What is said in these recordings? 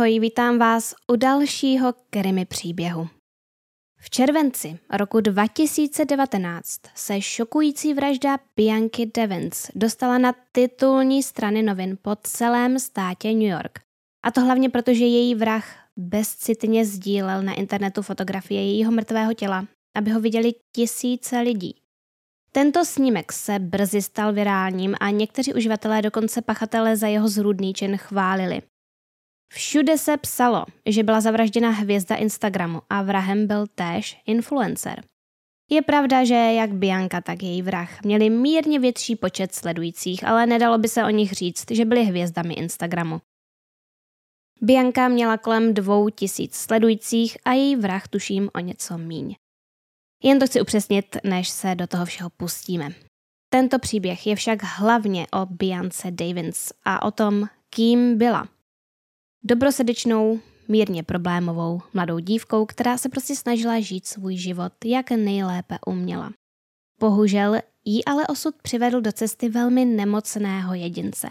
Ahoj, vítám vás u dalšího krimi příběhu. V červenci roku 2019 se šokující vražda Bianky Devins dostala na titulní strany novin po celém státě New York. A to hlavně proto, že její vrah bezcitně sdílel na internetu fotografie jejího mrtvého těla, aby ho viděli tisíce lidí. Tento snímek se brzy stal virálním a někteří uživatelé dokonce pachatele za jeho zrůdný čin chválili. Všude se psalo, že byla zavražděna hvězda Instagramu a vrahem byl též influencer. Je pravda, že jak Bianka, tak její vrah měli mírně větší počet sledujících, ale nedalo by se o nich říct, že byli hvězdami Instagramu. Bianka měla kolem dvou tisíc sledujících a její vrah tuším o něco míň. Jen to chci upřesnit, než se do toho všeho pustíme. Tento příběh je však hlavně o Biance Davins a o tom, kým byla. Dobrosrdečnou, mírně problémovou mladou dívkou, která se prostě snažila žít svůj život, jak nejlépe uměla. Bohužel jí ale osud přivedl do cesty velmi nemocného jedince.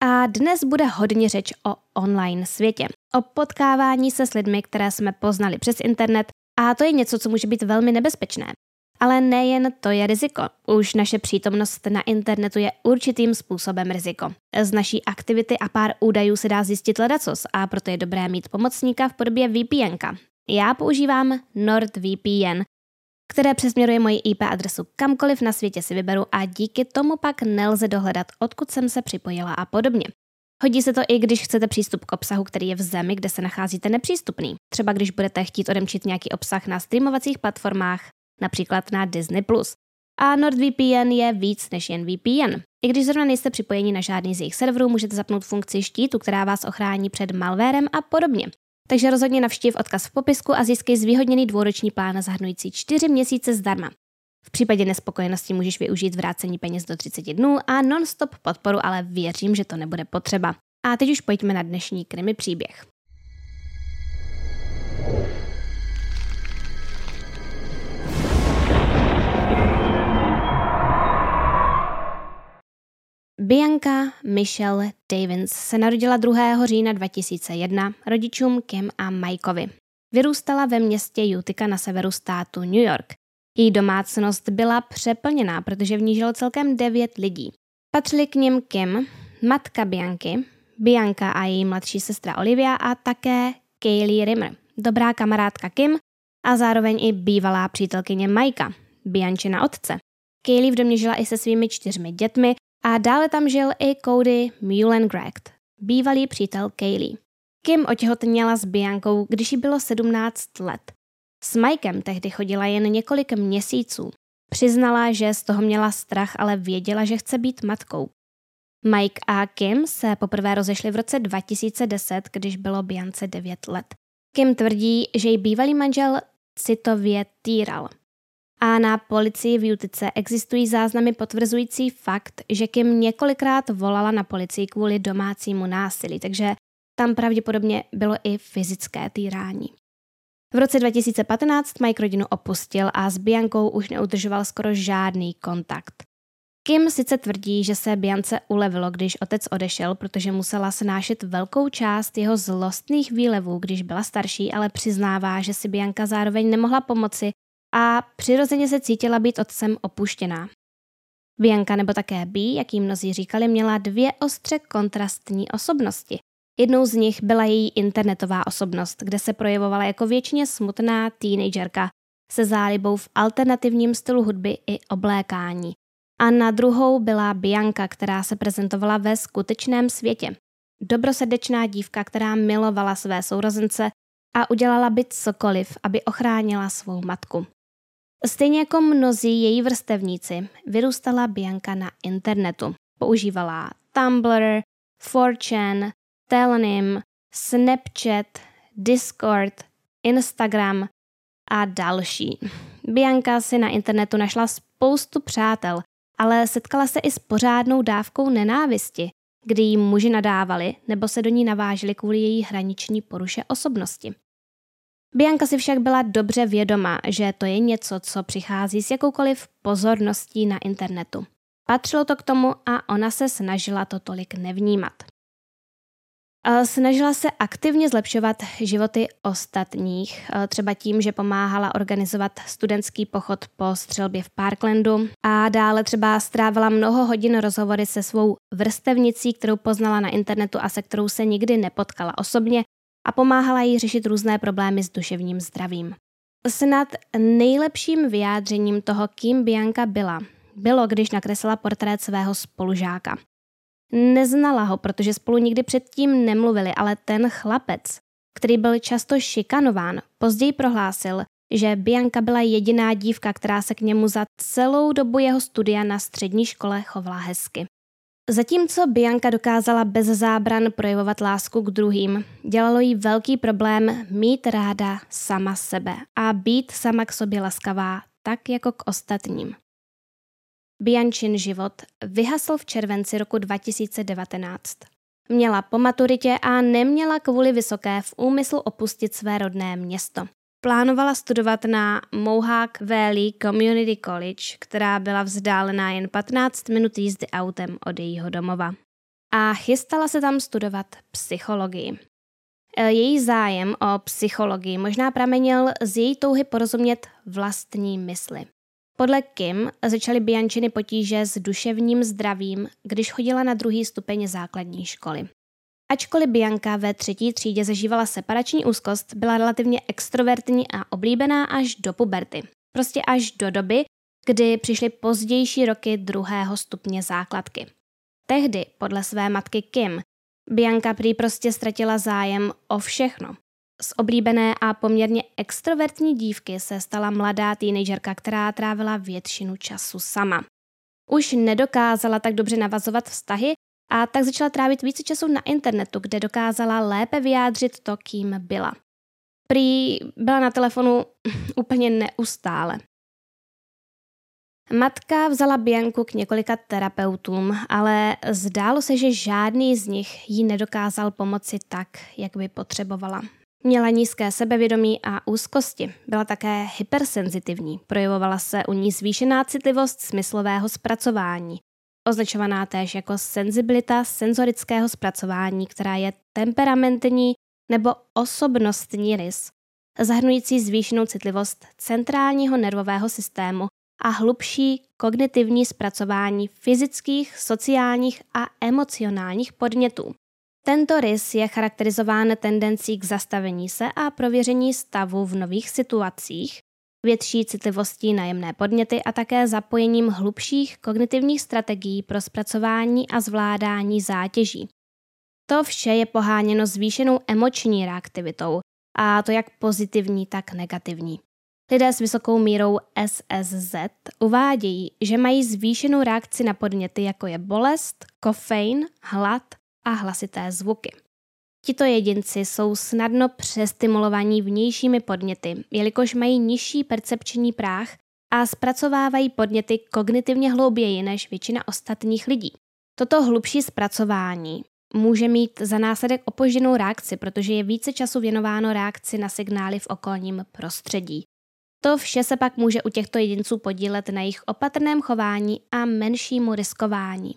A dnes bude hodně řeč o online světě, o potkávání se s lidmi, které jsme poznali přes internet a to je něco, co může být velmi nebezpečné. Ale nejen to je riziko. Už naše přítomnost na internetu je určitým způsobem riziko. Z naší aktivity a pár údajů se dá zjistit ledacos a proto je dobré mít pomocníka v podobě VPNka. Já používám NordVPN, které přesměruje moji IP adresu kamkoliv na světě si vyberu a díky tomu pak nelze dohledat, odkud jsem se připojila a podobně. Hodí se to i když chcete přístup k obsahu, který je v zemi, kde se nacházíte nepřístupný. Třeba když budete chtít odemčit nějaký obsah na streamovacích platformách, například na Disney+. A NordVPN je víc než jen VPN. I když zrovna nejste připojeni na žádný z jejich serverů, můžete zapnout funkci štítu, která vás ochrání před malvérem a podobně. Takže rozhodně navštiv odkaz v popisku a získej zvýhodněný dvouroční plán zahrnující 4 měsíce zdarma. V případě nespokojenosti můžeš využít vrácení peněz do 30 dnů a non-stop podporu, ale věřím, že to nebude potřeba. A teď už pojďme na dnešní krimi příběh. Bianca Michelle Davins se narodila 2. října 2001 rodičům Kim a Mikeovi. Vyrůstala ve městě Utica na severu státu New York. Její domácnost byla přeplněná, protože v ní žilo celkem devět lidí. Patřili k nim Kim, matka Bianky, Bianca a její mladší sestra Olivia a také Kaylee Rimmer, dobrá kamarádka Kim a zároveň i bývalá přítelkyně Majka, Biančina otce. Kaylee v domě žila i se svými čtyřmi dětmi a dále tam žil i Cody Mullengrecht, bývalý přítel Kaylee. Kim otěhotněla s Biankou, když jí bylo 17 let. S Mikem tehdy chodila jen několik měsíců. Přiznala, že z toho měla strach, ale věděla, že chce být matkou. Mike a Kim se poprvé rozešli v roce 2010, když bylo Biance 9 let. Kim tvrdí, že její bývalý manžel citově týral. A na policii v Jutice existují záznamy potvrzující fakt, že Kim několikrát volala na policii kvůli domácímu násilí, takže tam pravděpodobně bylo i fyzické týrání. V roce 2015 Mike rodinu opustil a s Biankou už neudržoval skoro žádný kontakt. Kim sice tvrdí, že se Biance ulevilo, když otec odešel, protože musela snášet velkou část jeho zlostných výlevů, když byla starší, ale přiznává, že si Bianka zároveň nemohla pomoci a přirozeně se cítila být otcem opuštěná. Bianka nebo také B, jak jí mnozí říkali, měla dvě ostře kontrastní osobnosti. Jednou z nich byla její internetová osobnost, kde se projevovala jako většině smutná teenagerka se zálibou v alternativním stylu hudby i oblékání. A na druhou byla Bianka, která se prezentovala ve skutečném světě. Dobrosrdečná dívka, která milovala své sourozence a udělala by cokoliv, aby ochránila svou matku. Stejně jako mnozí její vrstevníci, vyrůstala Bianka na internetu. Používala Tumblr, 4chan, Telenym, Snapchat, Discord, Instagram a další. Bianka si na internetu našla spoustu přátel, ale setkala se i s pořádnou dávkou nenávisti, kdy jí muži nadávali nebo se do ní navážili kvůli její hraniční poruše osobnosti. Bianka si však byla dobře vědoma, že to je něco, co přichází s jakoukoliv pozorností na internetu. Patřilo to k tomu a ona se snažila to tolik nevnímat. Snažila se aktivně zlepšovat životy ostatních, třeba tím, že pomáhala organizovat studentský pochod po střelbě v Parklandu a dále třeba strávila mnoho hodin rozhovory se svou vrstevnicí, kterou poznala na internetu a se kterou se nikdy nepotkala osobně a pomáhala jí řešit různé problémy s duševním zdravím. Snad nejlepším vyjádřením toho, kým Bianca byla, bylo, když nakreslila portrét svého spolužáka. Neznala ho, protože spolu nikdy předtím nemluvili, ale ten chlapec, který byl často šikanován, později prohlásil, že Bianka byla jediná dívka, která se k němu za celou dobu jeho studia na střední škole chovala hezky. Zatímco Bianka dokázala bez zábran projevovat lásku k druhým, dělalo jí velký problém mít ráda sama sebe a být sama k sobě laskavá, tak jako k ostatním. Biančin život vyhasl v červenci roku 2019. Měla po maturitě a neměla kvůli vysoké v úmyslu opustit své rodné město. Plánovala studovat na Mohawk Valley Community College, která byla vzdálená jen 15 minut jízdy autem od jejího domova. A chystala se tam studovat psychologii. E, její zájem o psychologii možná pramenil z její touhy porozumět vlastní mysli. Podle Kim začaly Biančiny potíže s duševním zdravím, když chodila na druhý stupeň základní školy. Ačkoliv Bianka ve třetí třídě zažívala separační úzkost, byla relativně extrovertní a oblíbená až do puberty. Prostě až do doby, kdy přišly pozdější roky druhého stupně základky. Tehdy, podle své matky Kim, Bianka prý prostě ztratila zájem o všechno. Z oblíbené a poměrně extrovertní dívky se stala mladá teenagerka, která trávila většinu času sama. Už nedokázala tak dobře navazovat vztahy a tak začala trávit více času na internetu, kde dokázala lépe vyjádřit to, kým byla. Prý byla na telefonu úplně neustále. Matka vzala Bianku k několika terapeutům, ale zdálo se, že žádný z nich jí nedokázal pomoci tak, jak by potřebovala. Měla nízké sebevědomí a úzkosti. Byla také hypersenzitivní. Projevovala se u ní zvýšená citlivost smyslového zpracování označovaná též jako senzibilita senzorického zpracování, která je temperamentní nebo osobnostní rys, zahrnující zvýšenou citlivost centrálního nervového systému a hlubší kognitivní zpracování fyzických, sociálních a emocionálních podnětů. Tento rys je charakterizován tendencí k zastavení se a prověření stavu v nových situacích, větší citlivostí na jemné podněty a také zapojením hlubších kognitivních strategií pro zpracování a zvládání zátěží. To vše je poháněno zvýšenou emoční reaktivitou, a to jak pozitivní, tak negativní. Lidé s vysokou mírou SSZ uvádějí, že mají zvýšenou reakci na podněty, jako je bolest, kofein, hlad a hlasité zvuky. Tito jedinci jsou snadno přestimulovaní vnějšími podněty, jelikož mají nižší percepční práh a zpracovávají podněty kognitivně hlouběji než většina ostatních lidí. Toto hlubší zpracování může mít za následek opožděnou reakci, protože je více času věnováno reakci na signály v okolním prostředí. To vše se pak může u těchto jedinců podílet na jejich opatrném chování a menšímu riskování.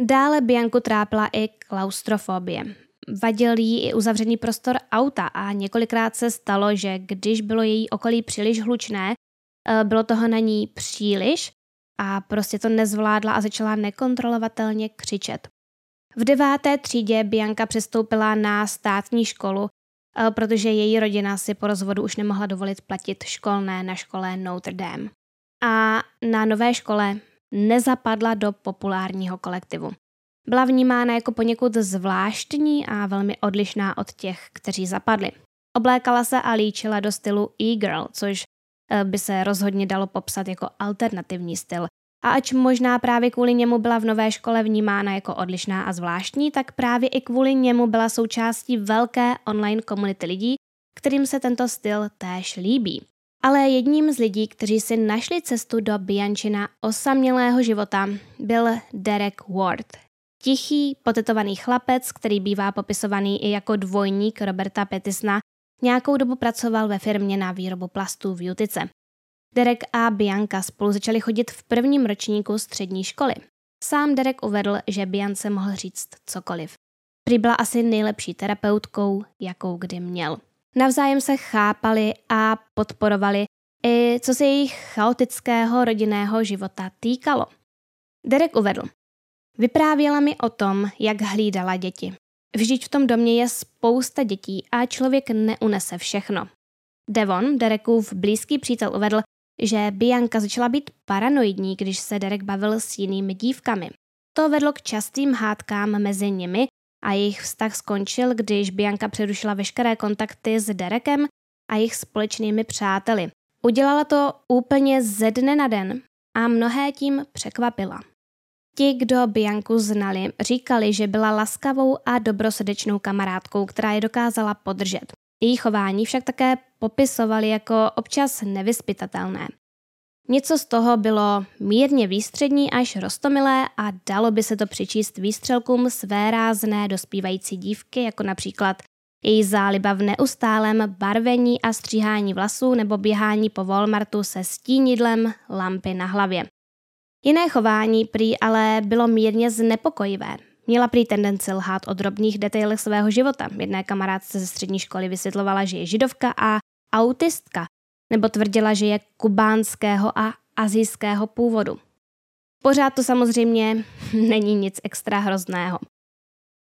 Dále Bianku trápila i klaustrofobie. Vadil jí i uzavřený prostor auta a několikrát se stalo, že když bylo její okolí příliš hlučné, eh, bylo toho na ní příliš a prostě to nezvládla a začala nekontrolovatelně křičet. V deváté třídě Bianka přestoupila na státní školu, eh, protože její rodina si po rozvodu už nemohla dovolit platit školné na škole Notre Dame. A na nové škole nezapadla do populárního kolektivu. Byla vnímána jako poněkud zvláštní a velmi odlišná od těch, kteří zapadli. Oblékala se a líčila do stylu e-girl, což eh, by se rozhodně dalo popsat jako alternativní styl. A ač možná právě kvůli němu byla v nové škole vnímána jako odlišná a zvláštní, tak právě i kvůli němu byla součástí velké online komunity lidí, kterým se tento styl též líbí. Ale jedním z lidí, kteří si našli cestu do Biančina osamělého života, byl Derek Ward, Tichý, potetovaný chlapec, který bývá popisovaný i jako dvojník Roberta Petisna, nějakou dobu pracoval ve firmě na výrobu plastů v Jutice. Derek a Bianca spolu začali chodit v prvním ročníku střední školy. Sám Derek uvedl, že Biance mohl říct cokoliv. Prý byla asi nejlepší terapeutkou, jakou kdy měl. Navzájem se chápali a podporovali i co se jejich chaotického rodinného života týkalo. Derek uvedl. Vyprávěla mi o tom, jak hlídala děti. Vždyť v tom domě je spousta dětí a člověk neunese všechno. Devon, Derekův blízký přítel, uvedl, že Bianka začala být paranoidní, když se Derek bavil s jinými dívkami. To vedlo k častým hádkám mezi nimi a jejich vztah skončil, když Bianka přerušila veškeré kontakty s Derekem a jejich společnými přáteli. Udělala to úplně ze dne na den a mnohé tím překvapila. Ti, kdo Bianku znali, říkali, že byla laskavou a dobrosrdečnou kamarádkou, která je dokázala podržet. Její chování však také popisovali jako občas nevyspytatelné. Něco z toho bylo mírně výstřední až rostomilé a dalo by se to přičíst výstřelkům své rázné dospívající dívky, jako například její záliba v neustálém barvení a stříhání vlasů nebo běhání po Walmartu se stínidlem lampy na hlavě. Jiné chování prý ale bylo mírně znepokojivé. Měla prý tendenci lhát o drobných detailech svého života. Jedné kamarádce ze střední školy vysvětlovala, že je židovka a autistka, nebo tvrdila, že je kubánského a azijského původu. Pořád to samozřejmě není nic extra hrozného.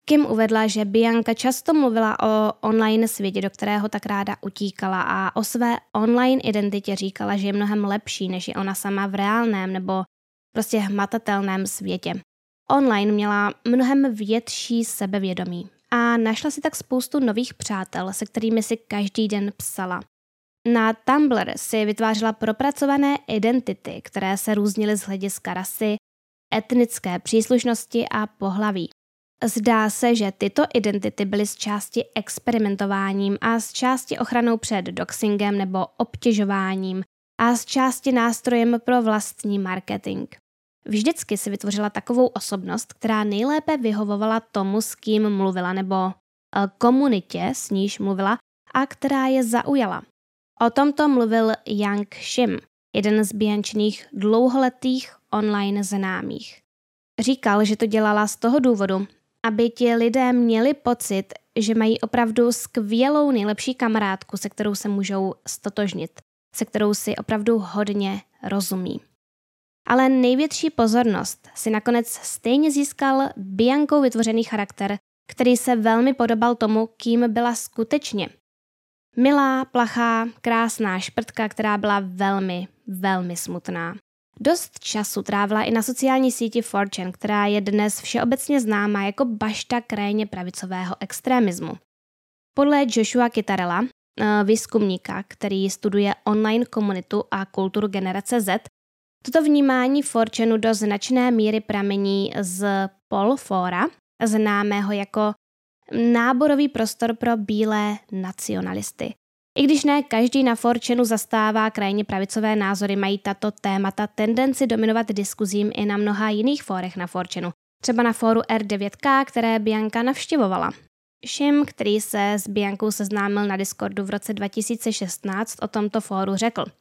Kim uvedla, že Bianka často mluvila o online světě, do kterého tak ráda utíkala a o své online identitě říkala, že je mnohem lepší, než je ona sama v reálném nebo prostě hmatatelném světě. Online měla mnohem větší sebevědomí a našla si tak spoustu nových přátel, se kterými si každý den psala. Na Tumblr si vytvářela propracované identity, které se různily z hlediska rasy, etnické příslušnosti a pohlaví. Zdá se, že tyto identity byly z části experimentováním a z části ochranou před doxingem nebo obtěžováním a z části nástrojem pro vlastní marketing. Vždycky si vytvořila takovou osobnost, která nejlépe vyhovovala tomu, s kým mluvila, nebo eh, komunitě, s níž mluvila a která je zaujala. O tomto mluvil Yang Shim, jeden z běhančných dlouholetých online známých. Říkal, že to dělala z toho důvodu, aby ti lidé měli pocit, že mají opravdu skvělou nejlepší kamarádku, se kterou se můžou stotožnit, se kterou si opravdu hodně rozumí. Ale největší pozornost si nakonec stejně získal Biankou vytvořený charakter, který se velmi podobal tomu, kým byla skutečně. Milá, plachá, krásná šprtka, která byla velmi, velmi smutná. Dost času trávila i na sociální síti Fortune, která je dnes všeobecně známá jako bašta krajně pravicového extremismu. Podle Joshua Kitarella, eh, výzkumníka, který studuje online komunitu a kulturu generace Z, Toto vnímání Forčenu do značné míry pramení z Polfora, známého jako náborový prostor pro bílé nacionalisty. I když ne každý na Forčenu zastává krajně pravicové názory, mají tato témata tendenci dominovat diskuzím i na mnoha jiných fórech na Forčenu, třeba na fóru R9K, které Bianka navštěvovala. Šim, který se s Biankou seznámil na Discordu v roce 2016, o tomto fóru řekl –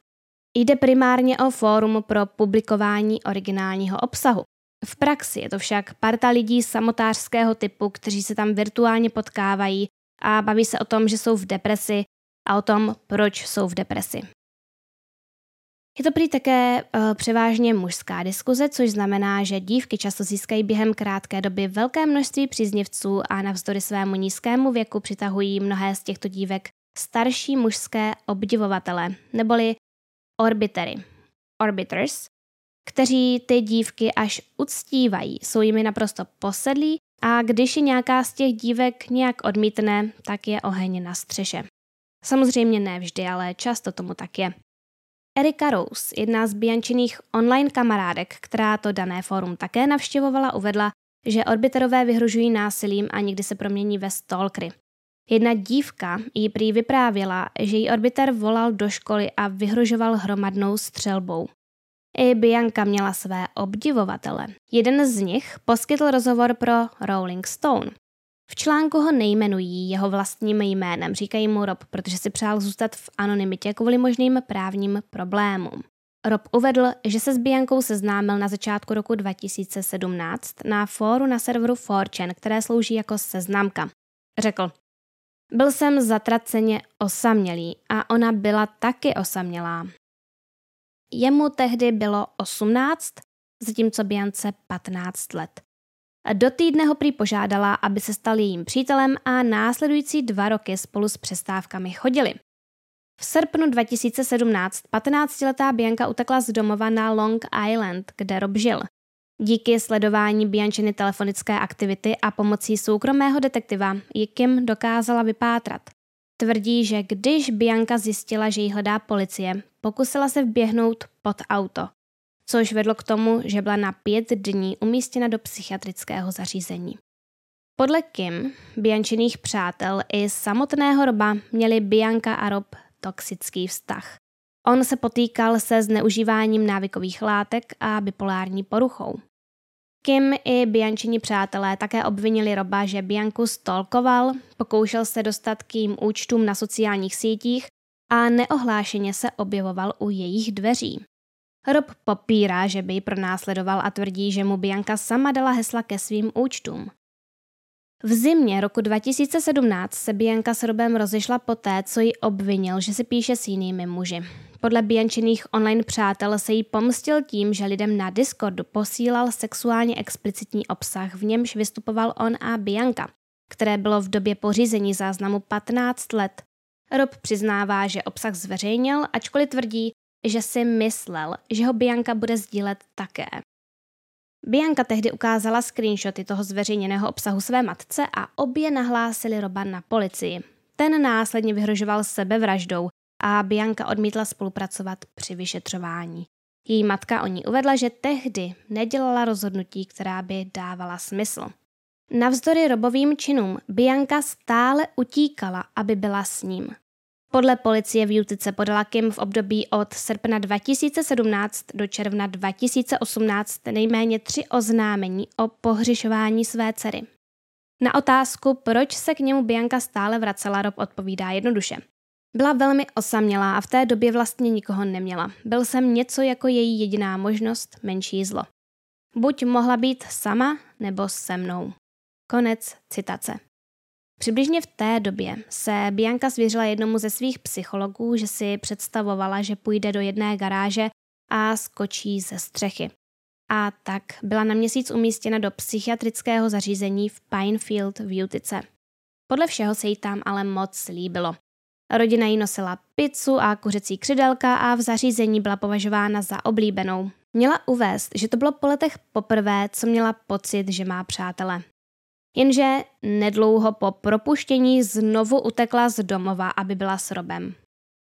Jde primárně o fórum pro publikování originálního obsahu. V praxi je to však parta lidí samotářského typu, kteří se tam virtuálně potkávají a baví se o tom, že jsou v depresi a o tom, proč jsou v depresi. Je to prý také uh, převážně mužská diskuze, což znamená, že dívky často získají během krátké doby velké množství příznivců a navzdory svému nízkému věku přitahují mnohé z těchto dívek starší mužské obdivovatele, neboli orbitery, orbiters, kteří ty dívky až uctívají, jsou jimi naprosto posedlí a když je nějaká z těch dívek nějak odmítne, tak je oheň na střeše. Samozřejmě ne vždy, ale často tomu tak je. Erika Rose, jedna z Biančiných online kamarádek, která to dané fórum také navštěvovala, uvedla, že orbiterové vyhrožují násilím a někdy se promění ve stalkry. Jedna dívka jí prý vyprávěla, že jí orbiter volal do školy a vyhrožoval hromadnou střelbou. I Bianka měla své obdivovatele. Jeden z nich poskytl rozhovor pro Rolling Stone. V článku ho nejmenují jeho vlastním jménem, říkají mu Rob, protože si přál zůstat v anonymitě kvůli možným právním problémům. Rob uvedl, že se s Biankou seznámil na začátku roku 2017 na fóru na serveru 4chan, které slouží jako seznamka. Řekl, byl jsem zatraceně osamělý a ona byla taky osamělá. Jemu tehdy bylo 18, zatímco Biance 15 let. Do týdne ho prý požádala, aby se stal jejím přítelem a následující dva roky spolu s přestávkami chodili. V srpnu 2017 15-letá Bianka utekla z domova na Long Island, kde Rob žil. Díky sledování Biančiny telefonické aktivity a pomocí soukromého detektiva ji Kim dokázala vypátrat. Tvrdí, že když Bianka zjistila, že ji hledá policie, pokusila se vběhnout pod auto, což vedlo k tomu, že byla na pět dní umístěna do psychiatrického zařízení. Podle Kim, Biančiných přátel i samotného Roba měli Bianka a Rob toxický vztah. On se potýkal se zneužíváním návykových látek a bipolární poruchou. Kim i Biančini přátelé také obvinili Roba, že Bianku stolkoval, pokoušel se dostat k jím účtům na sociálních sítích a neohlášeně se objevoval u jejich dveří. Rob popírá, že by ji pronásledoval a tvrdí, že mu Bianka sama dala hesla ke svým účtům. V zimě roku 2017 se Bianka s Robem rozešla poté, co ji obvinil, že si píše s jinými muži. Podle Biančiných online přátel se jí pomstil tím, že lidem na Discordu posílal sexuálně explicitní obsah, v němž vystupoval on a Bianka, které bylo v době pořízení záznamu 15 let. Rob přiznává, že obsah zveřejnil, ačkoliv tvrdí, že si myslel, že ho Bianka bude sdílet také. Bianka tehdy ukázala screenshoty toho zveřejněného obsahu své matce a obě nahlásili Roba na policii. Ten následně vyhrožoval sebevraždou a Bianka odmítla spolupracovat při vyšetřování. Její matka o ní uvedla, že tehdy nedělala rozhodnutí, která by dávala smysl. Navzdory robovým činům Bianka stále utíkala, aby byla s ním. Podle policie v Jutice podala Kim v období od srpna 2017 do června 2018 nejméně tři oznámení o pohřišování své dcery. Na otázku, proč se k němu Bianka stále vracela, Rob odpovídá jednoduše. Byla velmi osamělá a v té době vlastně nikoho neměla. Byl jsem něco jako její jediná možnost, menší zlo. Buď mohla být sama, nebo se mnou. Konec citace. Přibližně v té době se Bianka svěřila jednomu ze svých psychologů, že si představovala, že půjde do jedné garáže a skočí ze střechy. A tak byla na měsíc umístěna do psychiatrického zařízení v Pinefield v Utice. Podle všeho se jí tam ale moc líbilo. Rodina jí nosila pizzu a kuřecí křidelka a v zařízení byla považována za oblíbenou. Měla uvést, že to bylo po letech poprvé, co měla pocit, že má přátele. Jenže nedlouho po propuštění znovu utekla z domova, aby byla s Robem.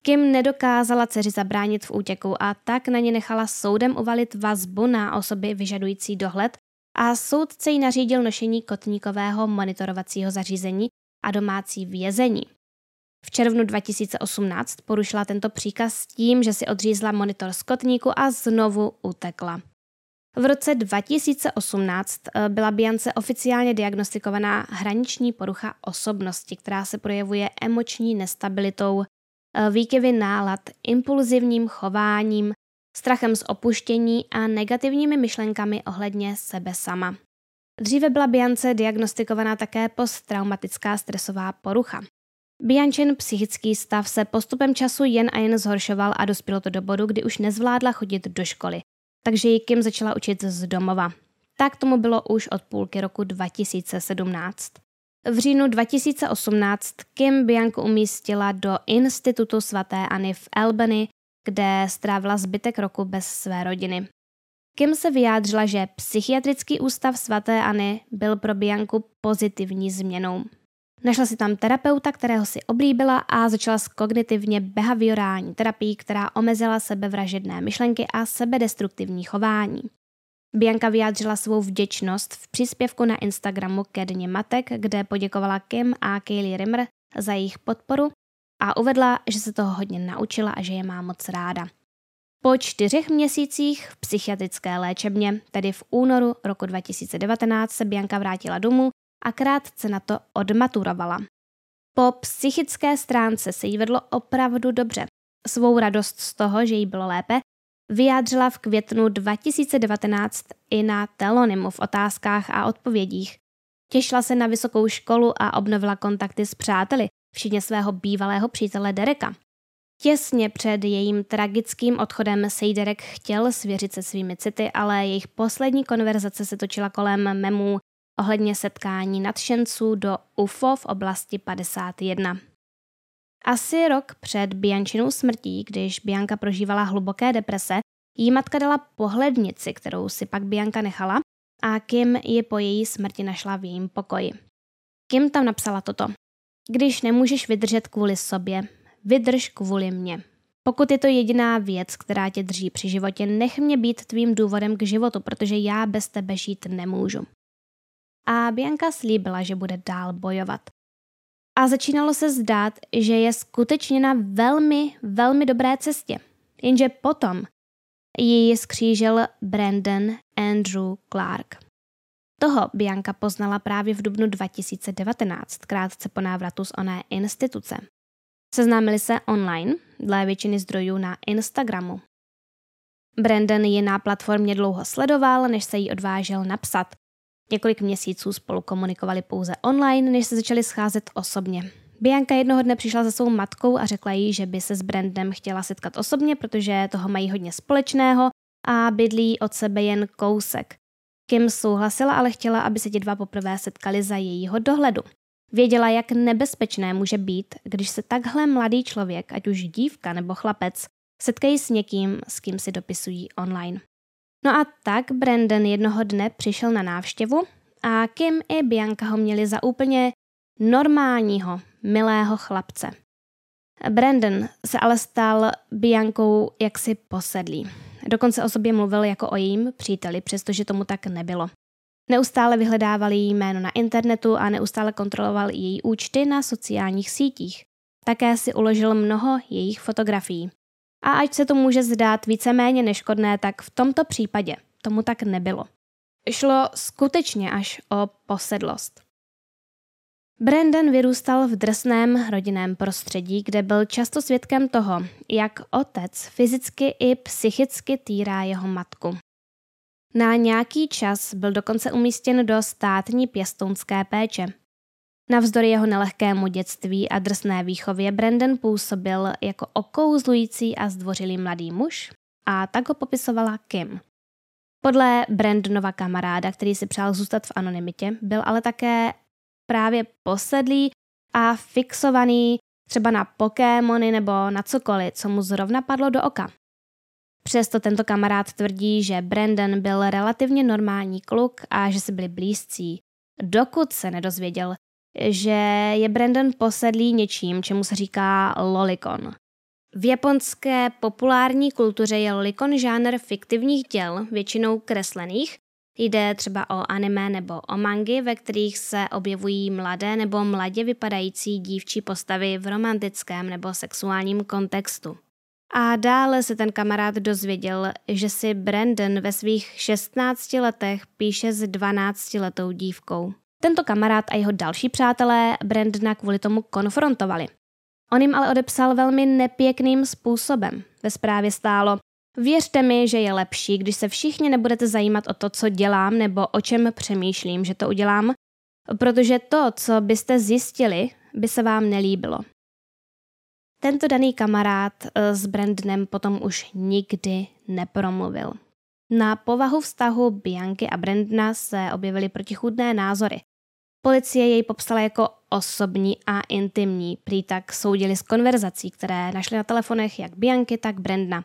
Kim nedokázala dceři zabránit v útěku a tak na ně nechala soudem uvalit vazbu na osoby vyžadující dohled a soudce jí nařídil nošení kotníkového monitorovacího zařízení a domácí vězení. V červnu 2018 porušila tento příkaz tím, že si odřízla monitor z kotníku a znovu utekla. V roce 2018 eh, byla Biance oficiálně diagnostikovaná hraniční porucha osobnosti, která se projevuje emoční nestabilitou, eh, výkyvy nálad, impulzivním chováním, strachem z opuštění a negativními myšlenkami ohledně sebe sama. Dříve byla Biance diagnostikovaná také posttraumatická stresová porucha. Biančin psychický stav se postupem času jen a jen zhoršoval a dospělo to do bodu, kdy už nezvládla chodit do školy takže ji Kim začala učit z domova. Tak tomu bylo už od půlky roku 2017. V říjnu 2018 Kim Bianku umístila do Institutu svaté Anny v Albany, kde strávila zbytek roku bez své rodiny. Kim se vyjádřila, že psychiatrický ústav svaté Anny byl pro Bianku pozitivní změnou. Našla si tam terapeuta, kterého si oblíbila a začala s kognitivně behaviorální terapií, která omezila sebevražedné myšlenky a sebedestruktivní chování. Bianka vyjádřila svou vděčnost v příspěvku na Instagramu ke dně matek, kde poděkovala Kim a Kaylee Rimmer za jejich podporu a uvedla, že se toho hodně naučila a že je má moc ráda. Po čtyřech měsících v psychiatrické léčebně, tedy v únoru roku 2019, se Bianka vrátila domů a krátce na to odmaturovala. Po psychické stránce se jí vedlo opravdu dobře. Svou radost z toho, že jí bylo lépe, vyjádřila v květnu 2019 i na Telonymu v otázkách a odpovědích. Těšila se na vysokou školu a obnovila kontakty s přáteli, včetně svého bývalého přítele Dereka. Těsně před jejím tragickým odchodem se Derek chtěl svěřit se svými city, ale jejich poslední konverzace se točila kolem memů ohledně setkání nadšenců do UFO v oblasti 51. Asi rok před Biančinou smrtí, když Bianka prožívala hluboké deprese, jí matka dala pohlednici, kterou si pak Bianka nechala a Kim ji po její smrti našla v jejím pokoji. Kim tam napsala toto. Když nemůžeš vydržet kvůli sobě, vydrž kvůli mně. Pokud je to jediná věc, která tě drží při životě, nech mě být tvým důvodem k životu, protože já bez tebe žít nemůžu. A Bianka slíbila, že bude dál bojovat. A začínalo se zdát, že je skutečně na velmi, velmi dobré cestě. Jenže potom ji skřížil Brandon Andrew Clark. Toho Bianka poznala právě v dubnu 2019, krátce po návratu z oné instituce. Seznámili se online, dle většiny zdrojů na Instagramu. Brandon ji na platformě dlouho sledoval, než se jí odvážel napsat. Několik měsíců spolu komunikovali pouze online, než se začali scházet osobně. Bianka jednoho dne přišla za svou matkou a řekla jí, že by se s Brandem chtěla setkat osobně, protože toho mají hodně společného a bydlí od sebe jen kousek. Kim souhlasila, ale chtěla, aby se ti dva poprvé setkali za jejího dohledu. Věděla, jak nebezpečné může být, když se takhle mladý člověk, ať už dívka nebo chlapec, setkají s někým, s kým si dopisují online. No a tak Brandon jednoho dne přišel na návštěvu a Kim i Bianca ho měli za úplně normálního, milého chlapce. Brandon se ale stal Biankou jaksi posedlý. Dokonce o sobě mluvil jako o jejím příteli, přestože tomu tak nebylo. Neustále vyhledával její jméno na internetu a neustále kontroloval její účty na sociálních sítích. Také si uložil mnoho jejich fotografií. A ať se to může zdát víceméně neškodné, tak v tomto případě tomu tak nebylo. Šlo skutečně až o posedlost. Brandon vyrůstal v drsném rodinném prostředí, kde byl často svědkem toho, jak otec fyzicky i psychicky týrá jeho matku. Na nějaký čas byl dokonce umístěn do státní pěstounské péče. Navzdory jeho nelehkému dětství a drsné výchově Brandon působil jako okouzlující a zdvořilý mladý muž a tak ho popisovala Kim. Podle Brandonova kamaráda, který si přál zůstat v anonymitě, byl ale také právě posedlý a fixovaný třeba na Pokémony nebo na cokoliv, co mu zrovna padlo do oka. Přesto tento kamarád tvrdí, že Brandon byl relativně normální kluk a že si byli blízcí, dokud se nedozvěděl, že je Brandon posedlý něčím, čemu se říká lolikon. V japonské populární kultuře je lolikon žánr fiktivních děl, většinou kreslených. Jde třeba o anime nebo o mangy, ve kterých se objevují mladé nebo mladě vypadající dívčí postavy v romantickém nebo sexuálním kontextu. A dále se ten kamarád dozvěděl, že si Brandon ve svých 16 letech píše s 12 letou dívkou. Tento kamarád a jeho další přátelé Brandona kvůli tomu konfrontovali. On jim ale odepsal velmi nepěkným způsobem. Ve zprávě stálo, věřte mi, že je lepší, když se všichni nebudete zajímat o to, co dělám nebo o čem přemýšlím, že to udělám, protože to, co byste zjistili, by se vám nelíbilo. Tento daný kamarád eh, s Brandonem potom už nikdy nepromluvil. Na povahu vztahu Bianky a Brandona se objevily protichůdné názory. Policie jej popsala jako osobní a intimní, prý tak soudili z konverzací, které našli na telefonech jak Bianky, tak Brandna.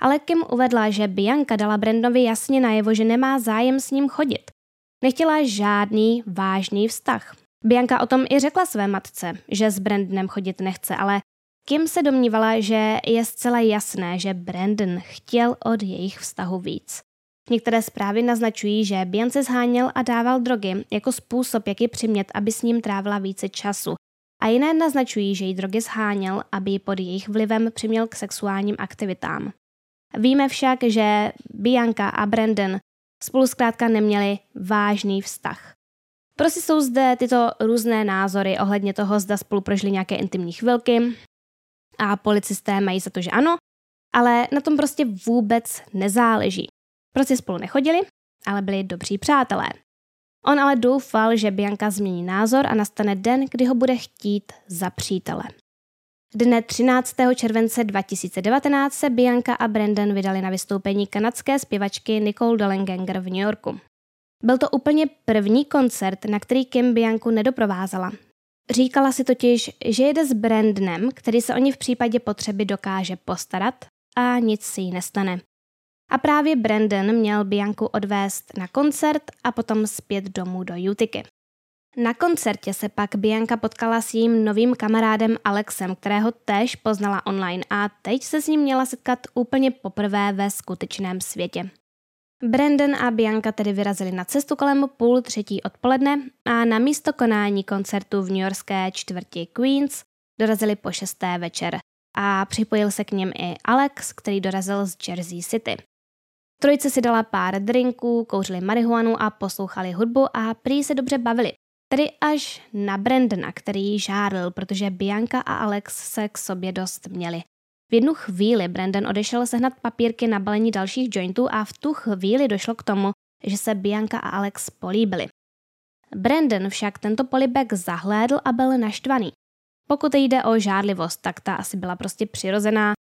Ale Kim uvedla, že Bianka dala Brandovi jasně najevo, že nemá zájem s ním chodit. Nechtěla žádný vážný vztah. Bianka o tom i řekla své matce, že s Brandonem chodit nechce, ale Kim se domnívala, že je zcela jasné, že Brandon chtěl od jejich vztahu víc. Některé zprávy naznačují, že se zháněl a dával drogy jako způsob, jak ji přimět, aby s ním trávila více času. A jiné naznačují, že jí drogy zháněl, aby ji pod jejich vlivem přiměl k sexuálním aktivitám. Víme však, že Bianca a Brandon spolu zkrátka neměli vážný vztah. Prostě jsou zde tyto různé názory ohledně toho, zda spolu prožili nějaké intimní chvilky, a policisté mají za to, že ano, Ale na tom prostě vůbec nezáleží. Prostě spolu nechodili, ale byli dobří přátelé. On ale doufal, že Bianka změní názor a nastane den, kdy ho bude chtít za přítele. Dne 13. července 2019 se Bianca a Brandon vydali na vystoupení kanadské zpěvačky Nicole Dollenganger v New Yorku. Byl to úplně první koncert, na který Kim Bianku nedoprovázela. Říkala si totiž, že jede s Brandonem, který se o ní v případě potřeby dokáže postarat a nic si jí nestane. A právě Brandon měl Bianku odvést na koncert a potom zpět domů do Utiky. Na koncertě se pak Bianka potkala s jím novým kamarádem Alexem, kterého též poznala online a teď se s ním měla setkat úplně poprvé ve skutečném světě. Brandon a Bianca tedy vyrazili na cestu kolem půl třetí odpoledne a na místo konání koncertu v newyorské čtvrti Queens dorazili po šesté večer a připojil se k něm i Alex, který dorazil z Jersey City. Trojice si dala pár drinků, kouřili marihuanu a poslouchali hudbu a prý se dobře bavili. Tedy až na Brandona, který žádl, protože Bianca a Alex se k sobě dost měli. V jednu chvíli Brandon odešel sehnat papírky na balení dalších jointů a v tu chvíli došlo k tomu, že se Bianca a Alex políbili. Brandon však tento polibek zahlédl a byl naštvaný. Pokud jde o žádlivost, tak ta asi byla prostě přirozená,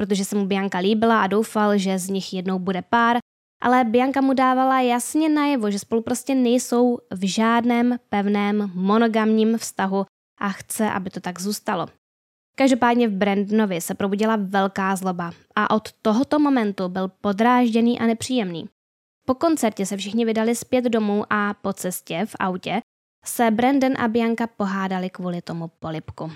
protože se mu Bianka líbila a doufal, že z nich jednou bude pár, ale Bianka mu dávala jasně najevo, že spolu prostě nejsou v žádném pevném monogamním vztahu a chce, aby to tak zůstalo. Každopádně v Brandonovi se probudila velká zloba a od tohoto momentu byl podrážděný a nepříjemný. Po koncertě se všichni vydali zpět domů a po cestě v autě se Brandon a Bianca pohádali kvůli tomu polipku.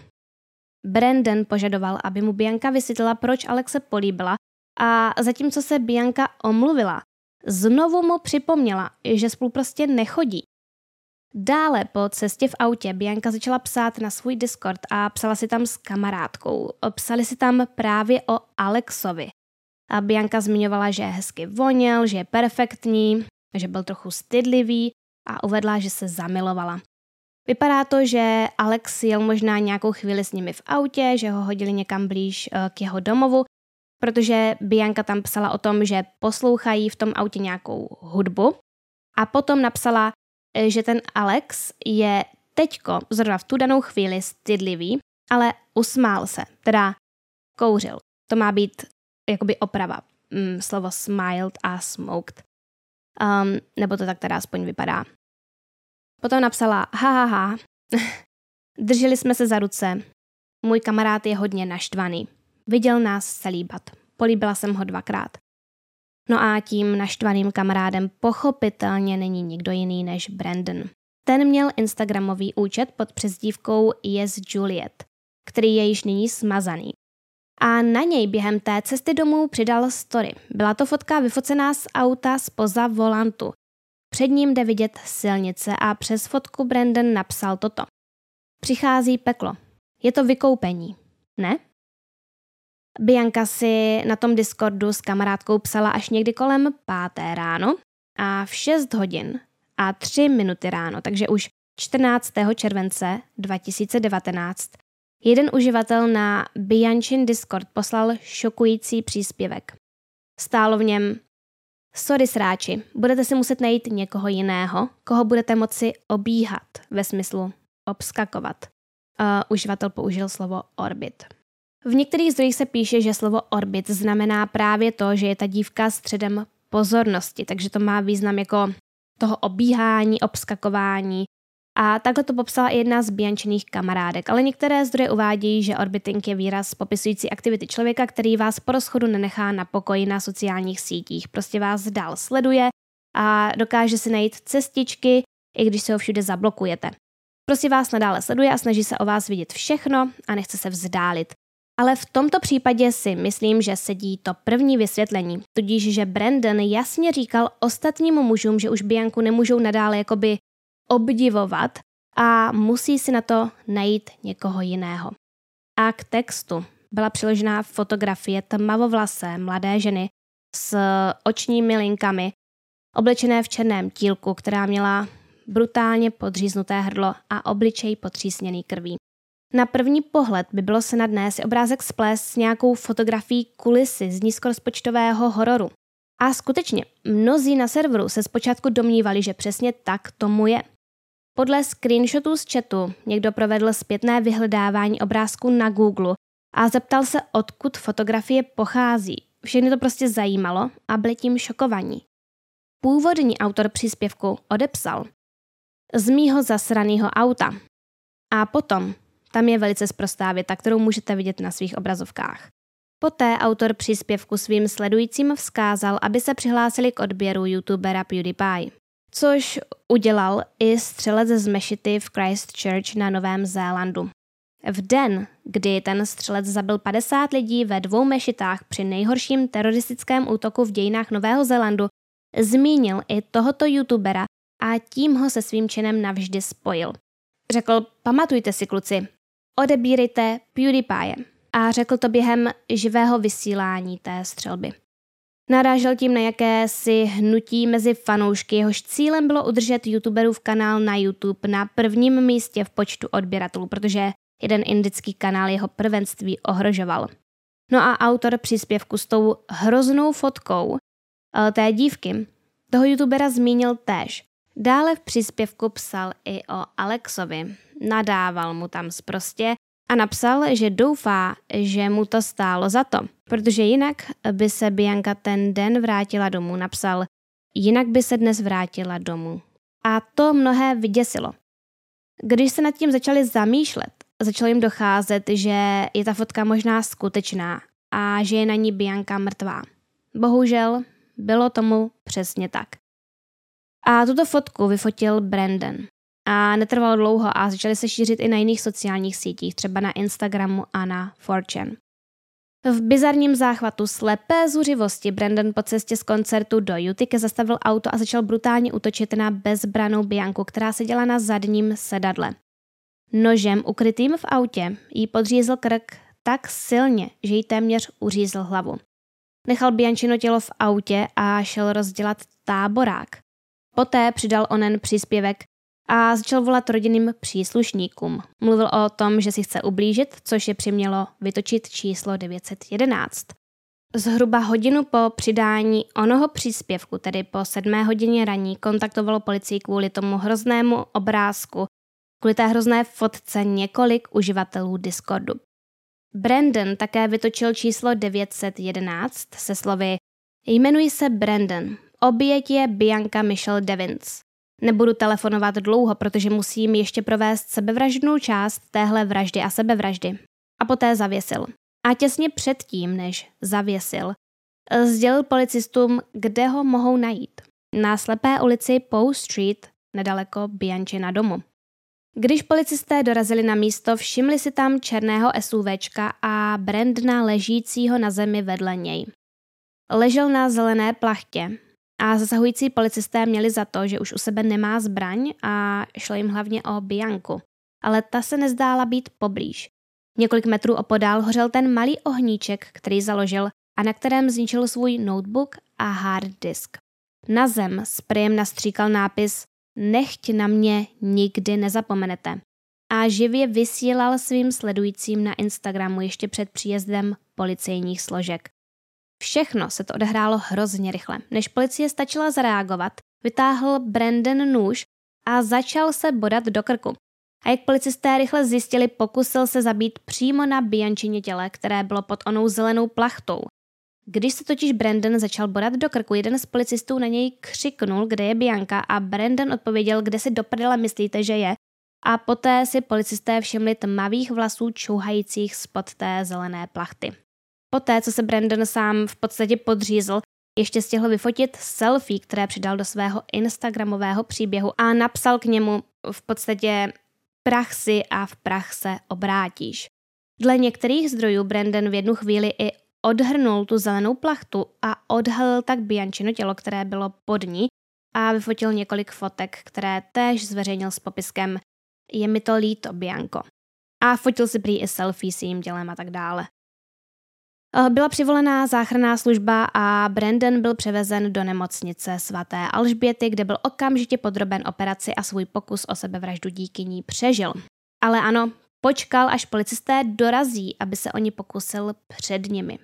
Brandon požadoval, aby mu Bianca vysvětlila, proč Alexe políbila a zatímco se Bianca omluvila, znovu mu připomněla, že spolu prostě nechodí. Dále po cestě v autě Bianka začala psát na svůj Discord a psala si tam s kamarádkou. Psali si tam právě o Alexovi. A Bianka zmiňovala, že je hezky voněl, že je perfektní, že byl trochu stydlivý a uvedla, že se zamilovala. Vypadá to, že Alex jel možná nějakou chvíli s nimi v autě, že ho hodili někam blíž eh, k jeho domovu, protože Bianka tam psala o tom, že poslouchají v tom autě nějakou hudbu a potom napsala, eh, že ten Alex je teďko, zrovna v tu danou chvíli, stydlivý, ale usmál se, teda kouřil. To má být jakoby oprava. Mm, slovo smiled a smoked. Um, nebo to tak teda aspoň vypadá. Potom napsala, ha, ha, ha. Drželi jsme se za ruce. Můj kamarád je hodně naštvaný. Viděl nás se líbat. Políbila jsem ho dvakrát. No a tím naštvaným kamarádem pochopitelně není nikdo jiný než Brandon. Ten měl Instagramový účet pod přezdívkou Yes Juliet, který je již nyní smazaný. A na něj během té cesty domů přidal story. Byla to fotka vyfocená z auta spoza volantu, před ním jde vidět silnice a přes fotku Brandon napsal toto. Přichází peklo. Je to vykoupení. Ne? Bianka si na tom Discordu s kamarádkou psala až někdy kolem páté ráno a v 6 hodin a 3 minuty ráno, takže už 14. července 2019 jeden uživatel na Bianchin Discord poslal šokující příspěvek. Stálo v něm Sorry sráči, budete si muset najít někoho jiného, koho budete moci obíhat, ve smyslu obskakovat. Uh, uživatel použil slovo orbit. V některých zdrojích se píše, že slovo orbit znamená právě to, že je ta dívka středem pozornosti, takže to má význam jako toho obíhání, obskakování, a takhle to popsala i jedna z Biančiných kamarádek, ale některé zdroje uvádějí, že orbiting je výraz popisující aktivity člověka, který vás po rozchodu nenechá na pokoji na sociálních sítích. Prostě vás dál sleduje a dokáže si najít cestičky, i když se ho všude zablokujete. Prostě vás nadále sleduje a snaží se o vás vidět všechno a nechce se vzdálit. Ale v tomto případě si myslím, že sedí to první vysvětlení, tudíž, že Brandon jasně říkal ostatním mužům, že už Bianku nemůžou nadále jakoby obdivovat a musí si na to najít někoho jiného. A k textu byla přiložená fotografie tmavovlasé mladé ženy s očními linkami, oblečené v černém tílku, která měla brutálně podříznuté hrdlo a obličej potřísněný krví. Na první pohled by bylo snadné si obrázek splést s nějakou fotografií kulisy z nízkorozpočtového hororu. A skutečně, mnozí na serveru se zpočátku domnívali, že přesně tak tomu je. Podle screenshotů z chatu někdo provedl zpětné vyhledávání obrázku na Google a zeptal se, odkud fotografie pochází. Všechny to prostě zajímalo a byli tím šokovaní. Původní autor příspěvku odepsal z mýho zasraného auta. A potom, tam je velice sprostá věta, kterou můžete vidět na svých obrazovkách. Poté autor příspěvku svým sledujícím vzkázal, aby se přihlásili k odběru youtubera PewDiePie. Což udělal i střelec z mešity v Christchurch na Novém Zélandu. V den, kdy ten střelec zabil 50 lidí ve dvou mešitách při nejhorším teroristickém útoku v dějinách Nového Zélandu, zmínil i tohoto youtubera a tím ho se svým činem navždy spojil. Řekl, pamatujte si kluci, odebírejte PewDiePie. A řekl to během živého vysílání té střelby. Narážel tím na jakési hnutí mezi fanoušky, jehož cílem bylo udržet youtuberův kanál na YouTube na prvním místě v počtu odběratelů, protože jeden indický kanál jeho prvenství ohrožoval. No a autor příspěvku s tou hroznou fotkou eh, té dívky toho youtubera zmínil též. Dále v příspěvku psal i o Alexovi. Nadával mu tam zprostě a napsal, že doufá, že mu to stálo za to, protože jinak by se Bianka ten den vrátila domů. Napsal, jinak by se dnes vrátila domů. A to mnohé vyděsilo. Když se nad tím začali zamýšlet, začalo jim docházet, že je ta fotka možná skutečná a že je na ní Bianka mrtvá. Bohužel bylo tomu přesně tak. A tuto fotku vyfotil Brandon. A netrvalo dlouho a začaly se šířit i na jiných sociálních sítích, třeba na Instagramu a na 4chan. V bizarním záchvatu slepé zuřivosti Brandon po cestě z koncertu do Jutike zastavil auto a začal brutálně útočit na bezbranou Bianku, která seděla na zadním sedadle. Nožem ukrytým v autě jí podřízl krk tak silně, že jí téměř uřízl hlavu. Nechal Biančino tělo v autě a šel rozdělat táborák. Poté přidal onen příspěvek a začal volat rodinným příslušníkům. Mluvil o tom, že si chce ublížit, což je přimělo vytočit číslo 911. Zhruba hodinu po přidání onoho příspěvku, tedy po sedmé hodině raní, kontaktovalo policii kvůli tomu hroznému obrázku, kvůli té hrozné fotce několik uživatelů Discordu. Brandon také vytočil číslo 911 se slovy Jmenuji se Brandon, oběť je Bianca Michelle Devins. Nebudu telefonovat dlouho, protože musím ještě provést sebevraždnou část téhle vraždy a sebevraždy. A poté zavěsil. A těsně předtím, než zavěsil, sdělil policistům, kde ho mohou najít. Na slepé ulici Poe Street, nedaleko Biančina domu. Když policisté dorazili na místo, všimli si tam černého SUVčka a Brandna ležícího na zemi vedle něj. Ležel na zelené plachtě a zasahující policisté měli za to, že už u sebe nemá zbraň a šlo jim hlavně o Bianku. Ale ta se nezdála být poblíž. Několik metrů opodál hořel ten malý ohníček, který založil a na kterém zničil svůj notebook a hard disk. Na zem s prijem nastříkal nápis Nechť na mě nikdy nezapomenete. A živě vysílal svým sledujícím na Instagramu ještě před příjezdem policejních složek. Všechno se to odehrálo hrozně rychle. Než policie stačila zareagovat, vytáhl Brandon nůž a začal se bodat do krku. A jak policisté rychle zjistili, pokusil se zabít přímo na Biančině těle, které bylo pod onou zelenou plachtou. Když se totiž Brandon začal bodat do krku, jeden z policistů na něj křiknul, kde je Bianka a Brandon odpověděl, kde si do prdele myslíte, že je. A poté si policisté všimli tmavých vlasů čouhajících spod té zelené plachty. Poté, co se Brandon sám v podstatě podřízl, ještě stihl vyfotit selfie, které přidal do svého Instagramového příběhu a napsal k němu v podstatě prach si a v prach se obrátíš. Dle některých zdrojů Brandon v jednu chvíli i odhrnul tu zelenou plachtu a odhalil tak Biančino tělo, které bylo pod ní a vyfotil několik fotek, které též zveřejnil s popiskem Je mi to líto, Bianco. A fotil si prý i selfie s jejím tělem a tak dále. Eh, byla přivolená záchranná služba a Brandon byl převezen do nemocnice svaté Alžběty, kde byl okamžitě podroben operaci a svůj pokus o sebevraždu díky ní přežil. Ale ano, Počkal, až policisté dorazí, aby se o ní pokusil před nimi.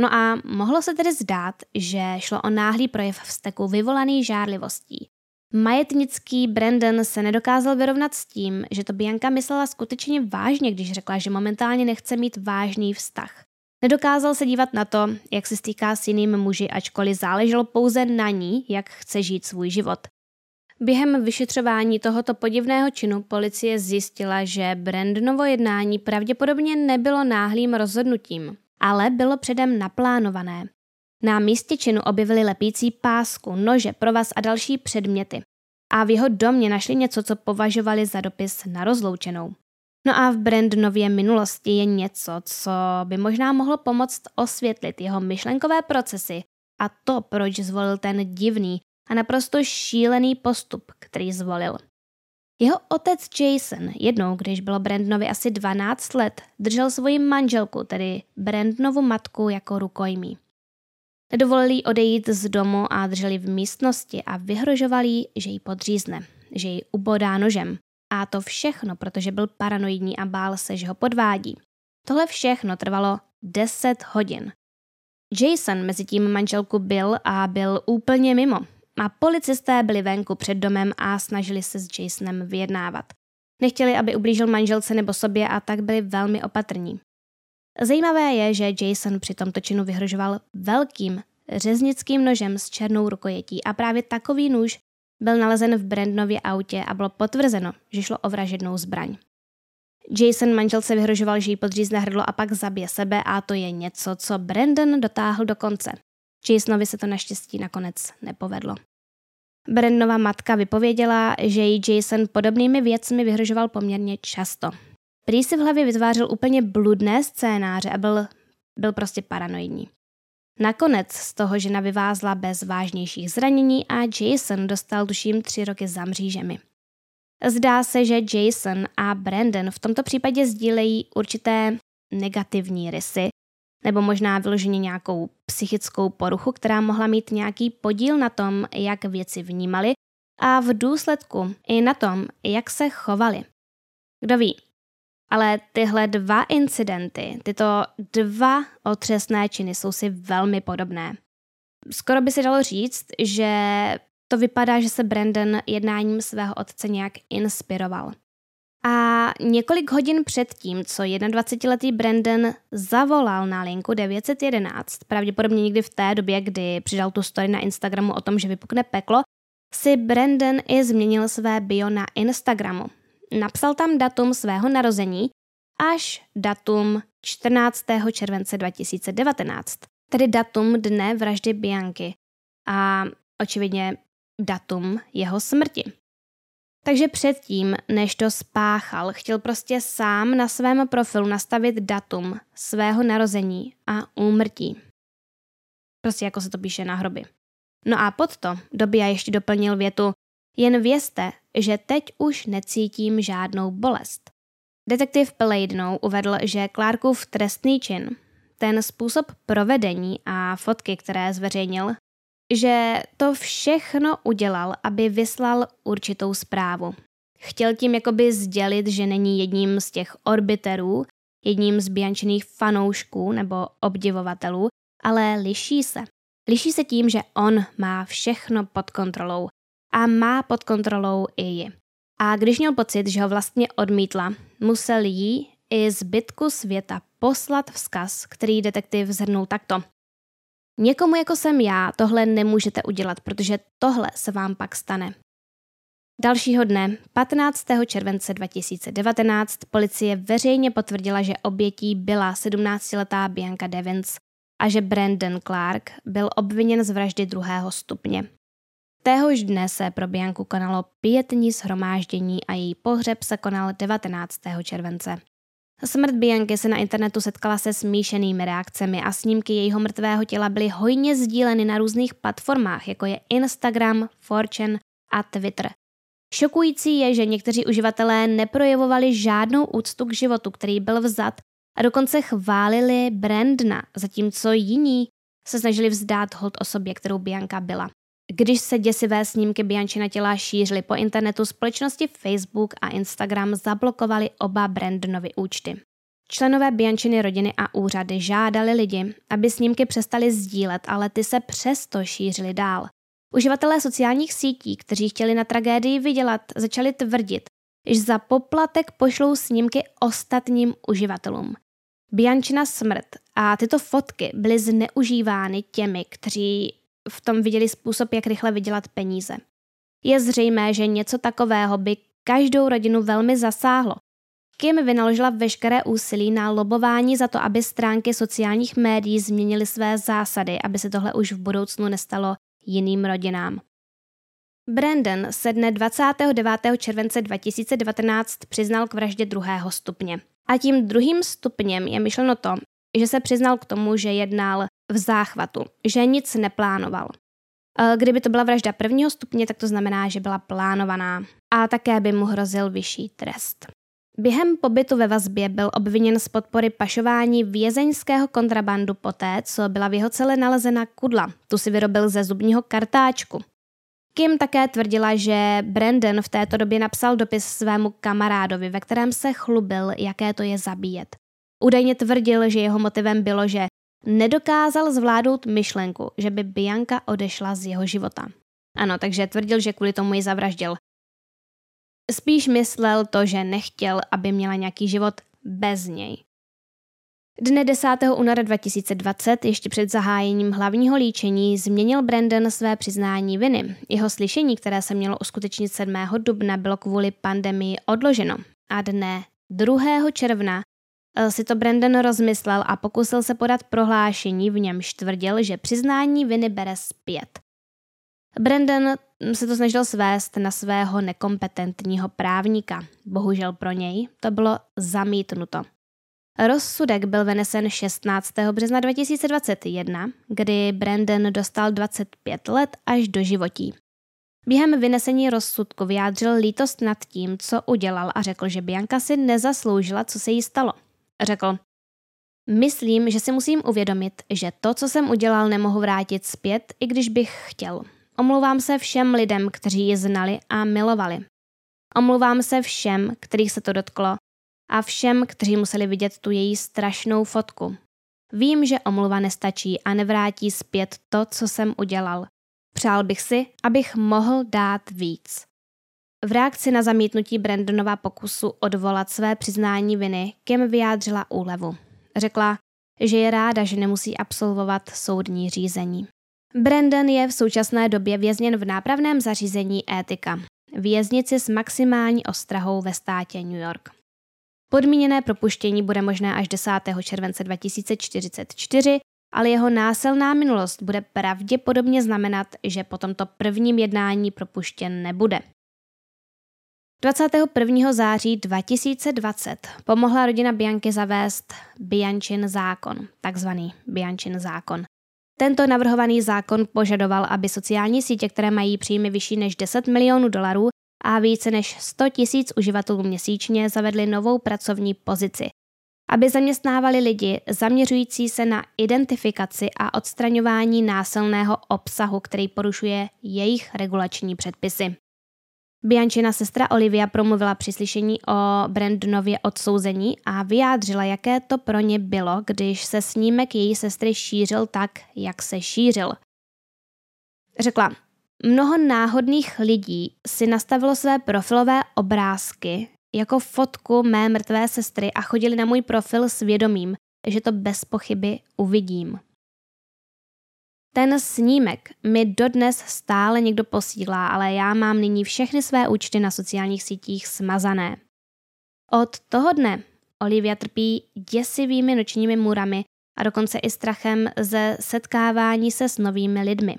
No a mohlo se tedy zdát, že šlo o náhlý projev vzteku vyvolaný žárlivostí. Majetnický Brandon se nedokázal vyrovnat s tím, že to Bianka myslela skutečně vážně, když řekla, že momentálně nechce mít vážný vztah. Nedokázal se dívat na to, jak se stýká s jiným muži, ačkoliv záleželo pouze na ní, jak chce žít svůj život. Během vyšetřování tohoto podivného činu policie zjistila, že Brandonovo jednání pravděpodobně nebylo náhlým rozhodnutím, ale bylo předem naplánované. Na místě činu objevili lepící pásku, nože, provaz a další předměty. A v jeho domě našli něco, co považovali za dopis na rozloučenou. No a v Brandonově minulosti je něco, co by možná mohlo pomoct osvětlit jeho myšlenkové procesy a to, proč zvolil ten divný a naprosto šílený postup, který zvolil. Jeho otec Jason jednou, když bylo Brandonovi asi 12 let, držel svoji manželku, tedy Brandonovu matku, jako rukojmí. Nedovolili jí odejít z domu a drželi v místnosti a vyhrožovali že ji podřízne, že ji ubodá nožem. A to všechno, protože byl paranoidní a bál se, že ho podvádí. Tohle všechno trvalo 10 hodin. Jason mezi tím manželku byl a byl úplně mimo. A policisté byli venku před domem a snažili se s Jasonem vyjednávat. Nechtěli, aby ublížil manželce nebo sobě a tak byli velmi opatrní. Zajímavé je, že Jason při tomto činu vyhrožoval velkým řeznickým nožem s černou rukojetí a právě takový nůž byl nalezen v Brandonově autě a bylo potvrzeno, že šlo o vražednou zbraň. Jason manželce vyhrožoval, že jí podřízne hrdlo a pak zabije sebe a to je něco, co Brandon dotáhl do konce. Jasonovi se to naštěstí nakonec nepovedlo. Brandonova matka vypověděla, že jí Jason podobnými věcmi vyhrožoval poměrně často. Prý si v hlavě vytvářel úplně bludné scénáře a byl, byl prostě paranoidní. Nakonec z toho žena vyvázla bez vážnějších zranění a Jason dostal tuším tři roky za mřížemi. Zdá se, že Jason a Brandon v tomto případě sdílejí určité negativní rysy, nebo možná vyloženě nějakou psychickou poruchu, která mohla mít nějaký podíl na tom, jak věci vnímali a v důsledku i na tom, jak se chovali. Kdo ví, ale tyhle dva incidenty, tyto dva otřesné činy jsou si velmi podobné. Skoro by se dalo říct, že to vypadá, že se Brandon jednáním svého otce nějak inspiroval. A několik hodin před tím, co 21-letý Brandon zavolal na linku 911, pravděpodobně někdy v té době, kdy přidal tu story na Instagramu o tom, že vypukne peklo, si Brandon i změnil své bio na Instagramu. Napsal tam datum svého narození až datum 14. července 2019, tedy datum dne vraždy Bianky a očividně datum jeho smrti. Takže předtím, než to spáchal, chtěl prostě sám na svém profilu nastavit datum svého narození a úmrtí. Prostě jako se to píše na hroby. No a pod to Dobia ještě doplnil větu Jen vězte, že teď už necítím žádnou bolest. Detektiv Pelaidnou uvedl, že Clarkův trestný čin, ten způsob provedení a fotky, které zveřejnil, že to všechno udělal, aby vyslal určitou zprávu. Chtěl tím jakoby sdělit, že není jedním z těch orbiterů, jedním z biančených fanoušků nebo obdivovatelů, ale liší se. Liší se tím, že on má všechno pod kontrolou a má pod kontrolou i ji. A když měl pocit, že ho vlastně odmítla, musel jí i zbytku světa poslat vzkaz, který detektiv zhrnul takto. Někomu jako jsem já tohle nemůžete udělat, protože tohle se vám pak stane. Dalšího dne, 15. července 2019, policie veřejně potvrdila, že obětí byla 17-letá Bianca Devins a že Brandon Clark byl obviněn z vraždy druhého stupně. Téhož dne se pro Bianku konalo pětní shromáždění a její pohřeb se konal 19. července. Smrt Bianky se na internetu setkala se smíšenými reakcemi a snímky jejího mrtvého těla byly hojně sdíleny na různých platformách, jako je Instagram, Fortune a Twitter. Šokující je, že někteří uživatelé neprojevovali žádnou úctu k životu, který byl vzat a dokonce chválili Brandna, zatímco jiní se snažili vzdát hold osobě, kterou Bianka byla. Když se děsivé snímky Biančina těla šířily po internetu, společnosti Facebook a Instagram zablokovali oba Brandonovy účty. Členové Biančiny rodiny a úřady žádali lidi, aby snímky přestali sdílet, ale ty se přesto šířily dál. Uživatelé sociálních sítí, kteří chtěli na tragédii vydělat, začali tvrdit, že za poplatek pošlou snímky ostatním uživatelům. Biančina smrt a tyto fotky byly zneužívány těmi, kteří v tom viděli způsob, jak rychle vydělat peníze. Je zřejmé, že něco takového by každou rodinu velmi zasáhlo. Kim vynaložila veškeré úsilí na lobování za to, aby stránky sociálních médií změnily své zásady, aby se tohle už v budoucnu nestalo jiným rodinám. Brandon se dne 29. července 2019 přiznal k vraždě druhého stupně. A tím druhým stupněm je myšleno to, že se přiznal k tomu, že jednal v záchvatu, že nic neplánoval. E, kdyby to byla vražda prvního stupně, tak to znamená, že byla plánovaná a také by mu hrozil vyšší trest. Během pobytu ve vazbě byl obviněn z podpory pašování vězeňského kontrabandu poté, co byla v jeho celé nalezena kudla. Tu si vyrobil ze zubního kartáčku. Kim také tvrdila, že Brandon v této době napsal dopis svému kamarádovi, ve kterém se chlubil, jaké to je zabíjet. Údajně tvrdil, že jeho motivem bylo, že nedokázal zvládnout myšlenku, že by Bianka odešla z jeho života. Ano, takže tvrdil, že kvůli tomu ji zavraždil. Spíš myslel to, že nechtěl, aby měla nějaký život bez něj. Dne 10. února 2020, ještě před zahájením hlavního líčení, změnil Brandon své přiznání viny. Jeho slyšení, které se mělo uskutečnit 7. dubna, bylo kvůli pandemii odloženo. A dne 2. června si to Brandon rozmyslel a pokusil se podat prohlášení, v němž tvrdil, že přiznání viny bere zpět. Brandon se to snažil svést na svého nekompetentního právníka. Bohužel pro něj to bylo zamítnuto. Rozsudek byl vynesen 16. března 2021, kdy Brandon dostal 25 let až do životí. Během vynesení rozsudku vyjádřil lítost nad tím, co udělal a řekl, že Bianka si nezasloužila, co se jí stalo. Řekl, myslím, že si musím uvědomit, že to, co jsem udělal, nemohu vrátit zpět, i když bych chtěl. Omlouvám se všem lidem, kteří ji znali a milovali. Omlouvám se všem, kterých se to dotklo a všem, kteří museli vidět tu její strašnou fotku. Vím, že omluva nestačí a nevrátí zpět to, co jsem udělal. Přál bych si, abych mohl dát víc. V reakci na zamítnutí Brandonova pokusu odvolat své přiznání viny, Kim vyjádřila úlevu. Řekla, že je ráda, že nemusí absolvovat soudní řízení. Brandon je v současné době vězněn v nápravném zařízení Étika, věznici s maximální ostrahou ve státě New York. Podmíněné propuštění bude možné až 10. července 2044, ale jeho násilná minulost bude pravděpodobně znamenat, že po tomto prvním jednání propuštěn nebude. 21. září 2020 pomohla rodina Bianky zavést Biančin zákon, takzvaný Biančin zákon. Tento navrhovaný zákon požadoval, aby sociální sítě, které mají příjmy vyšší než 10 milionů dolarů, a více než 100 tisíc uživatelů měsíčně zavedli novou pracovní pozici, aby zaměstnávali lidi zaměřující se na identifikaci a odstraňování násilného obsahu, který porušuje jejich regulační předpisy. Biančina sestra Olivia promluvila při slyšení o Brandonově odsouzení a vyjádřila, jaké to pro ně bylo, když se snímek její sestry šířil tak, jak se šířil. Řekla, Mnoho náhodných lidí si nastavilo své profilové obrázky jako fotku mé mrtvé sestry a chodili na můj profil s vědomím, že to bez pochyby uvidím. Ten snímek mi dodnes stále někdo posílá, ale já mám nyní všechny své účty na sociálních sítích smazané. Od toho dne Olivia trpí děsivými nočními můrami a dokonce i strachem ze setkávání se s novými lidmi.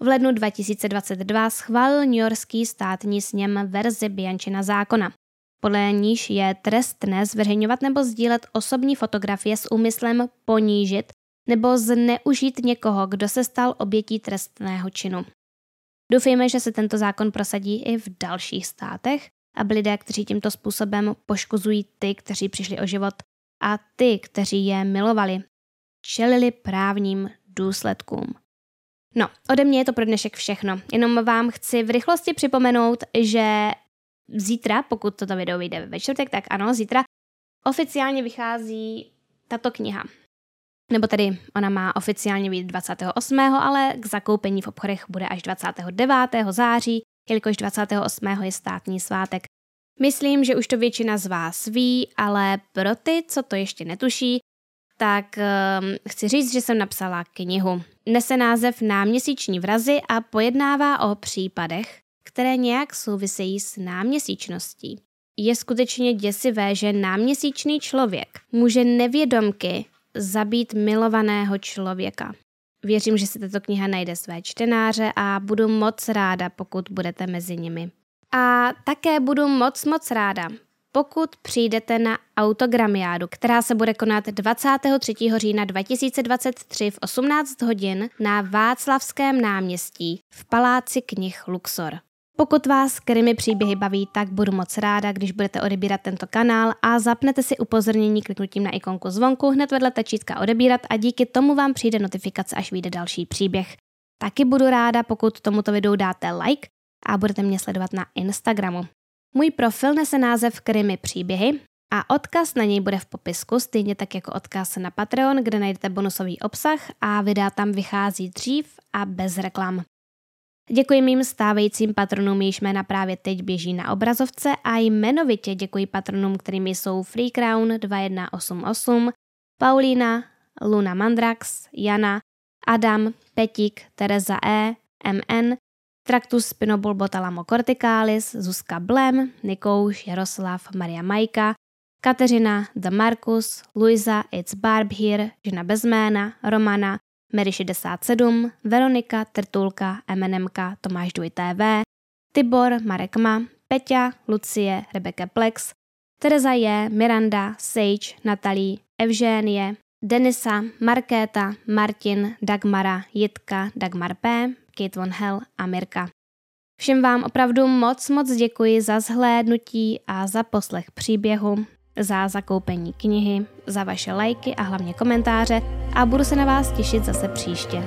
V lednu 2022 schválil New Yorkský státní sněm verzi Biančina zákona. Podle níž je trestné zveřejňovat nebo sdílet osobní fotografie s úmyslem ponížit nebo zneužít někoho, kdo se stal obětí trestného činu. Doufejme, že se tento zákon prosadí i v dalších státech, aby lidé, kteří tímto způsobem poškozují ty, kteří přišli o život a ty, kteří je milovali, čelili právním důsledkům. No, ode mě je to pro dnešek všechno. Jenom vám chci v rychlosti připomenout, že zítra, pokud toto video vyjde ve čtvrtek, tak ano, zítra oficiálně vychází tato kniha. Nebo tedy ona má oficiálně být 28., ale k zakoupení v obchodech bude až 29. září, jelikož 28. je státní svátek. Myslím, že už to většina z vás ví, ale pro ty, co to ještě netuší, tak um, chci říct, že jsem napsala knihu. Nese název Náměsíční vrazy a pojednává o případech, které nějak souvisejí s náměsíčností. Je skutečně děsivé, že náměsíčný člověk může nevědomky zabít milovaného člověka. Věřím, že si tato kniha najde své čtenáře a budu moc ráda, pokud budete mezi nimi. A také budu moc, moc ráda, pokud přijdete na autogramiádu, která se bude konat 23. října 2023 v 18 hodin na Václavském náměstí v Paláci knih Luxor. Pokud vás krimi příběhy baví, tak budu moc ráda, když budete odebírat tento kanál a zapnete si upozornění kliknutím na ikonku zvonku hned vedle tlačítka odebírat a díky tomu vám přijde notifikace, až vyjde další příběh. Taky budu ráda, pokud tomuto videu dáte like a budete mě sledovat na Instagramu. Můj profil nese název Krimi příběhy a odkaz na něj bude v popisku, stejně tak jako odkaz na Patreon, kde najdete bonusový obsah a videa tam vychází dřív a bez reklam. Děkuji mým stávajícím patronům, jejichž jména právě teď běží na obrazovce a jmenovitě děkuji patronům, kterými jsou Free Crown 2188, Paulína, Luna Mandrax, Jana, Adam, Petik, Tereza E, MN, Tractus spinobulbotalamo corticalis, Zuzka Blem, Nikouš, Jaroslav, Maria Majka, Kateřina, The Marcus, Luisa, It's Barb here, žena bez jména, Romana, Mary 67, Veronika, Trtulka, MNMka, Tomáš Duj TV, Tibor, Marek Ma, Peťa, Lucie, Rebecca Plex, Tereza je, Miranda, Sage, Natalie, Evžénie, Denisa, Markéta, Martin, Dagmara, Jitka, Dagmar P, Kate Von Hell a Mirka. Všem vám opravdu moc, moc děkuji za zhlédnutí a za poslech příběhu za zakoupení knihy, za vaše lajky a hlavně komentáře a budu se na vás těšit zase příště.